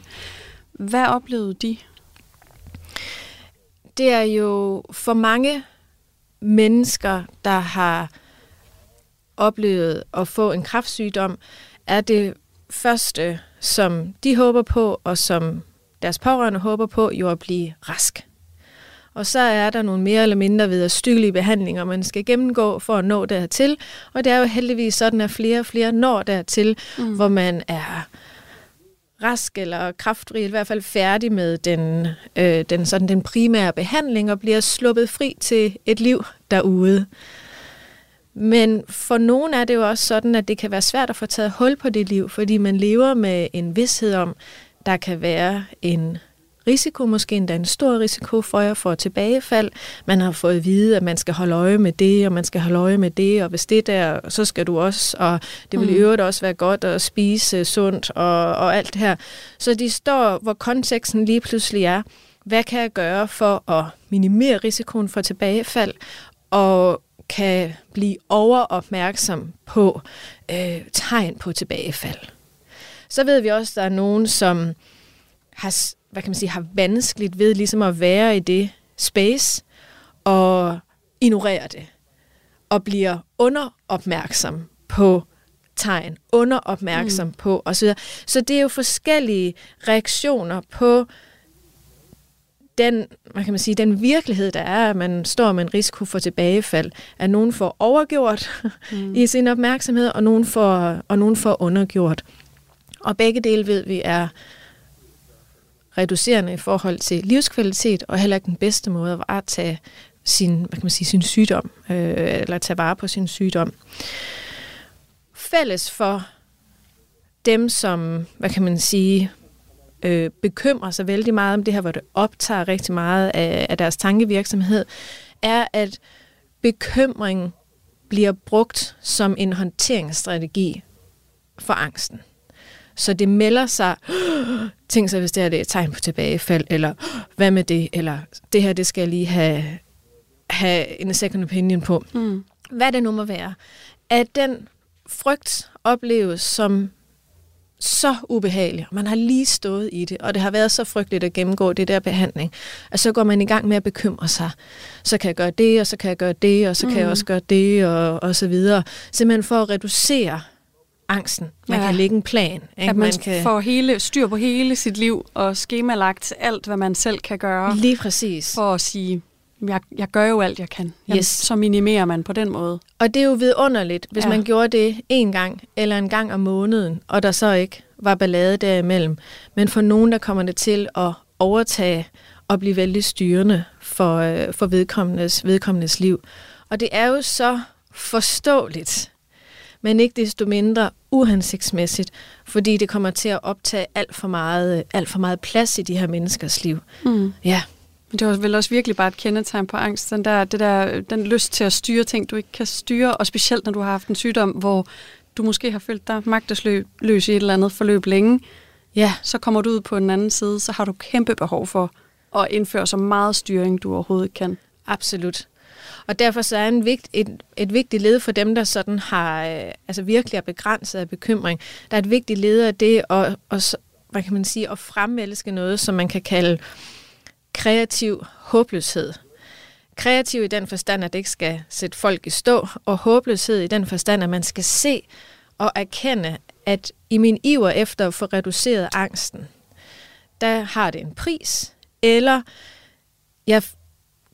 Hvad oplevede de? Det er jo for mange mennesker, der har oplevet at få en kræftsygdom, er det første, som de håber på, og som deres pårørende håber på, jo at blive rask. Og så er der nogle mere eller mindre vederstyggelige behandlinger, man skal gennemgå for at nå dertil. Og det er jo heldigvis sådan, at flere og flere når dertil, mm. hvor man er rask eller kraftfri, i hvert fald færdig med den, øh, den, sådan den primære behandling og bliver sluppet fri til et liv derude. Men for nogen er det jo også sådan, at det kan være svært at få taget hul på det liv, fordi man lever med en vidshed om, der kan være en risiko, måske endda en stor risiko for jer for tilbagefald. Man har fået at vide, at man skal holde øje med det, og man skal holde øje med det, og hvis det der, så skal du også, og det vil i øvrigt også være godt at spise sundt og, og alt det her. Så de står, hvor konteksten lige pludselig er, hvad kan jeg gøre for at minimere risikoen for tilbagefald, og kan blive overopmærksom på øh, tegn på tilbagefald. Så ved vi også, at der er nogen, som har, hvad kan man sige, har vanskeligt ved ligesom at være i det space og ignorere det. Og bliver underopmærksom på tegn, underopmærksom mm. på osv. Så det er jo forskellige reaktioner på den, hvad kan man sige, den virkelighed, der er, at man står med en risiko for tilbagefald, at nogen får overgjort mm. i sin opmærksomhed, og nogen får, og nogen får undergjort. Og begge dele ved vi er reducerende i forhold til livskvalitet, og heller ikke den bedste måde at varetage sin, hvad kan man sige, sin sygdom, øh, eller tage vare på sin sygdom. Fælles for dem, som, hvad kan man sige, øh, bekymrer sig vældig meget om det her, hvor det optager rigtig meget af, af deres tankevirksomhed, er, at bekymring bliver brugt som en håndteringsstrategi for angsten. Så det melder sig, tænk sig, hvis det her det er et tegn på tilbagefald, eller hvad med det, eller det her, det skal jeg lige have, have en second opinion på. Mm. Hvad det nu må være. At den frygt opleves som så ubehagelig, man har lige stået i det, og det har været så frygteligt at gennemgå det der behandling, at så går man i gang med at bekymre sig. Så kan jeg gøre det, og så kan jeg gøre det, og så kan jeg også gøre det, og, og så videre. Simpelthen for at reducere angsten. Man Ja. kan lægge en plan. Ikke? At man kan... får hele, styr på hele sit liv og skemalagt alt, hvad man selv kan gøre, Lige præcis. for at sige, jeg, jeg gør jo alt, jeg kan. Jamen, Yes. Så minimerer man på den måde. Og det er jo vidunderligt, hvis Ja. ja. man gjorde det en gang eller en gang om måneden, og der så ikke var ballade derimellem. Men for nogen, der kommer det til at overtage og blive vældig styrende for, øh, for vedkommendes, vedkommendes liv. Og det er jo så forståeligt, men ikke desto mindre uhensigtsmæssigt, fordi det kommer til at optage alt for meget, alt for meget plads i de her menneskers liv. Mm. Ja, Men det var vel også virkelig bare et kendetegn på angst. Den, der, det der, den lyst til at styre ting, du ikke kan styre, og specielt når du har haft en sygdom, hvor du måske har følt dig magtesløs i et eller andet forløb længe, ja, så kommer du ud på den anden side, så har du kæmpe behov for at indføre så meget styring, du overhovedet kan. Absolut. Og derfor så er en vigt, et, et vigtigt led for dem, der sådan har øh, altså virkelig er begrænset af bekymring. Der er et vigtigt led af det at, og, hvad kan man sige, at fremelske noget, som man kan kalde kreativ håbløshed. Kreativ i den forstand, at det ikke skal sætte folk i stå, og håbløshed i den forstand, at man skal se og erkende, at i min iver efter at få reduceret angsten, der har det en pris, eller jeg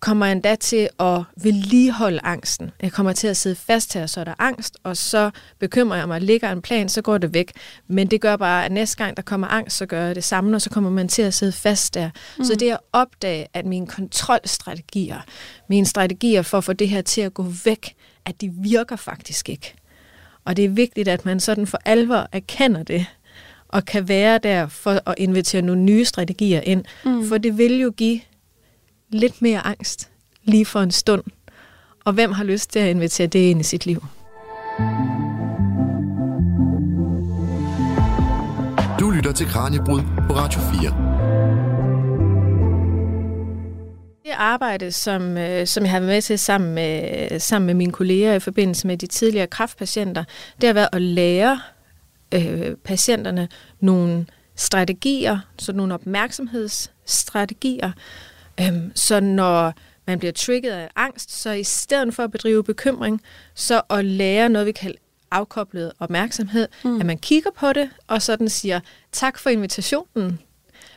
kommer endda til at vedligeholde angsten. Jeg kommer til at sidde fast her, så er der angst, og så bekymrer jeg mig, ligger en plan, så går det væk. Men det gør bare, at næste gang der kommer angst, så gør jeg det samme, og så kommer man til at sidde fast der. Mm. Så det at opdage, at mine kontrolstrategier, mine strategier for at få det her til at gå væk, at de virker faktisk ikke. Og det er vigtigt, at man sådan for alvor erkender det, og kan være der for at invitere nogle nye strategier ind. Mm. For det vil jo give lidt mere angst lige for en stund. Og hvem har lyst til at invitere det ind i sit liv? Du lytter til Kranjebrud på Radio 4. Det arbejde, som, øh, som jeg har været med til sammen med, sammen med mine kolleger i forbindelse med de tidligere kræftpatienter, det har været at lære øh, patienterne nogle strategier, så nogle opmærksomhedsstrategier, øh, så når man bliver trigget af angst, så i stedet for at bedrive bekymring, så at lære noget, vi kalder afkoblet opmærksomhed, mm. at man kigger på det, og sådan siger, tak for invitationen,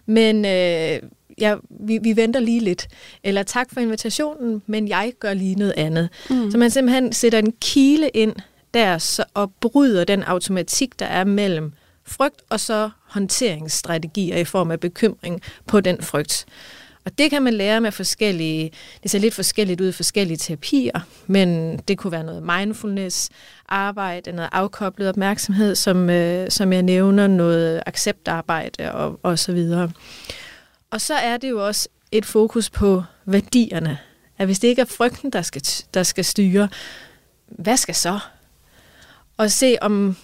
men øh, ja, vi, vi venter lige lidt. Eller tak for invitationen, men jeg gør lige noget andet. Mm. Så man simpelthen sætter en kile ind der så, og bryder den automatik, der er mellem frygt og så håndteringsstrategier i form af bekymring på den frygt. Og det kan man lære med forskellige, det ser lidt forskelligt ud i forskellige terapier, men det kunne være noget mindfulness, arbejde, noget afkoblet opmærksomhed, som, øh, som jeg nævner, noget acceptarbejde og, og så videre. Og så er det jo også et fokus på værdierne. At hvis det ikke er frygten, der skal, der skal styre, hvad skal så? Og se om,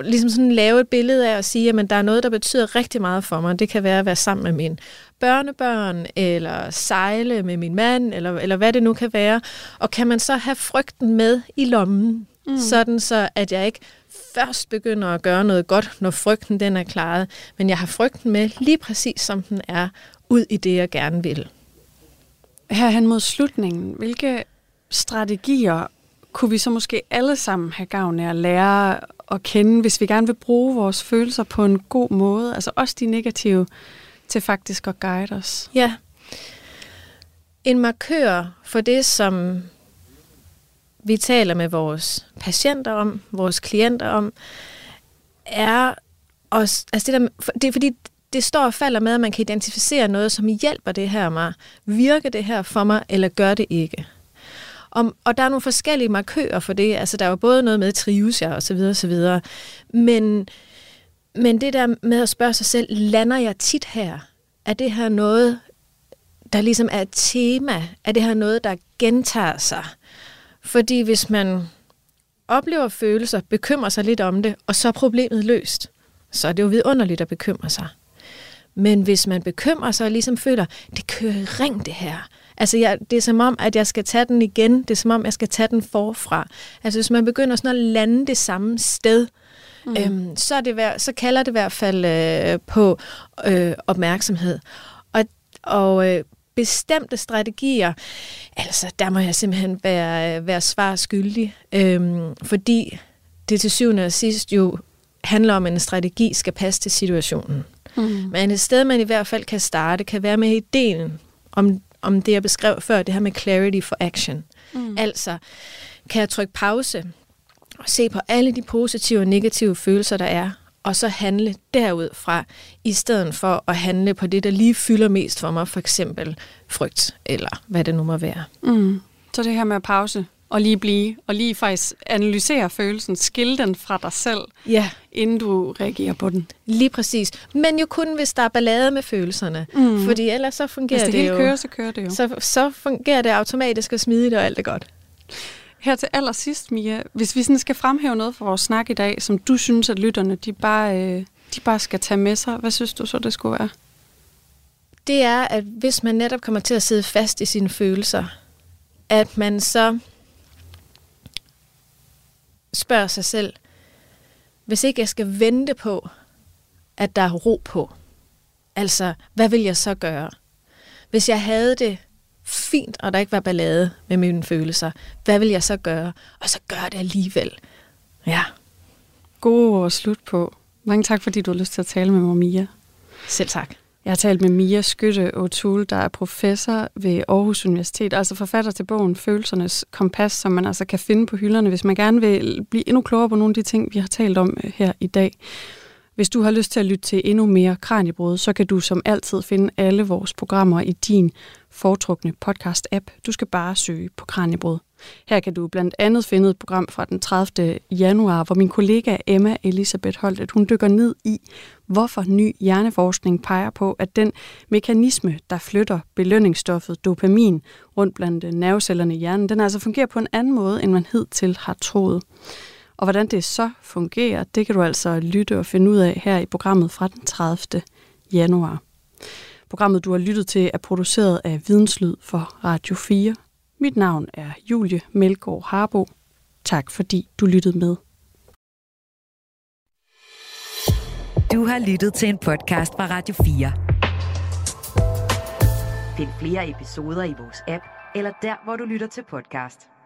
ligesom sådan lave et billede af at sige, at der er noget, der betyder rigtig meget for mig. Det kan være at være sammen med min børnebørn, eller sejle med min mand, eller, eller hvad det nu kan være. Og kan man så have frygten med i lommen, mm. sådan så at jeg ikke først begynder at gøre noget godt, når frygten den er klaret, men jeg har frygten med lige præcis som den er, ud i det, jeg gerne vil. Her hen mod slutningen, hvilke strategier kunne vi så måske alle sammen have gavn af at lære at kende, hvis vi gerne vil bruge vores følelser på en god måde, altså også de negative, til faktisk at guide os? Ja. En markør for det, som vi taler med vores patienter om, vores klienter om, er også, altså det, der, det er fordi, det står og falder med, at man kan identificere noget, som hjælper det her mig. Virker det her for mig, eller gør det ikke? Og, og der er nogle forskellige markører for det. Altså, der er jo både noget med, trives jeg, og så videre, og så videre. Men, men det der med at spørge sig selv, lander jeg tit her? Er det her noget, der ligesom er et tema? Er det her noget, der gentager sig? Fordi hvis man oplever følelser, bekymrer sig lidt om det, og så er problemet løst, så er det jo vidunderligt at bekymre sig. Men hvis man bekymrer sig og ligesom føler, det kører i ring det her. Altså jeg, det er som om, at jeg skal tage den igen. Det er som om, jeg skal tage den forfra. Altså hvis man begynder sådan at lande det samme sted, mm. øhm, så, er det, så kalder det i hvert fald øh, på øh, opmærksomhed. Og, og øh, bestemte strategier, altså der må jeg simpelthen være, være svar skyldig, øhm, fordi det til syvende og sidst jo handler om, at en strategi skal passe til situationen. Mm. Men et sted, man i hvert fald kan starte, kan være med ideen om, om det, jeg beskrev før, det her med clarity for action. Mm. Altså, kan jeg trykke pause og se på alle de positive og negative følelser, der er, og så handle derudfra, i stedet for at handle på det, der lige fylder mest for mig, for eksempel frygt, eller hvad det nu må være. Mm. Så det her med at pause, og lige blive, og lige faktisk analysere følelsen, skille den fra dig selv, ja. inden du reagerer på den. Lige præcis. Men jo kun, hvis der er ballade med følelserne. Mm. Fordi ellers så fungerer det, det, det jo. kører, så kører det jo. Så, så fungerer det automatisk og smidigt, og alt er godt. Her til allersidst, Mia, hvis vi sådan skal fremhæve noget for vores snak i dag, som du synes, at lytterne de bare, øh, de bare skal tage med sig, hvad synes du så, det skulle være? Det er, at hvis man netop kommer til at sidde fast i sine følelser, at man så spørger sig selv, hvis ikke jeg skal vente på, at der er ro på, altså, hvad vil jeg så gøre? Hvis jeg havde det fint, og der ikke var ballade med mine følelser, hvad vil jeg så gøre? Og så gør det alligevel. Ja. God ord slut på. Mange tak, fordi du har lyst til at tale med mig, Mia. Selv tak. Jeg har talt med Mia Skytte O'Toole, der er professor ved Aarhus Universitet, altså forfatter til bogen Følelsernes Kompas, som man altså kan finde på hylderne, hvis man gerne vil blive endnu klogere på nogle af de ting, vi har talt om øh, her i dag. Hvis du har lyst til at lytte til endnu mere Kranjebrud, så kan du som altid finde alle vores programmer i din foretrukne podcast-app. Du skal bare søge på Kranjebrud. Her kan du blandt andet finde et program fra den 30. januar, hvor min kollega Emma Elisabeth holdt, at hun dykker ned i, hvorfor ny hjerneforskning peger på, at den mekanisme, der flytter belønningsstoffet dopamin rundt blandt nervecellerne i hjernen, den altså fungerer på en anden måde, end man hidtil har troet. Og hvordan det så fungerer, det kan du altså lytte og finde ud af her i programmet fra den 30. januar. Programmet, du har lyttet til, er produceret af Videnslyd for Radio 4. Mit navn er Julie Melgaard Harbo. Tak fordi du lyttede med. Du har lyttet til en podcast fra Radio 4. Find flere episoder i vores app, eller der, hvor du lytter til podcast.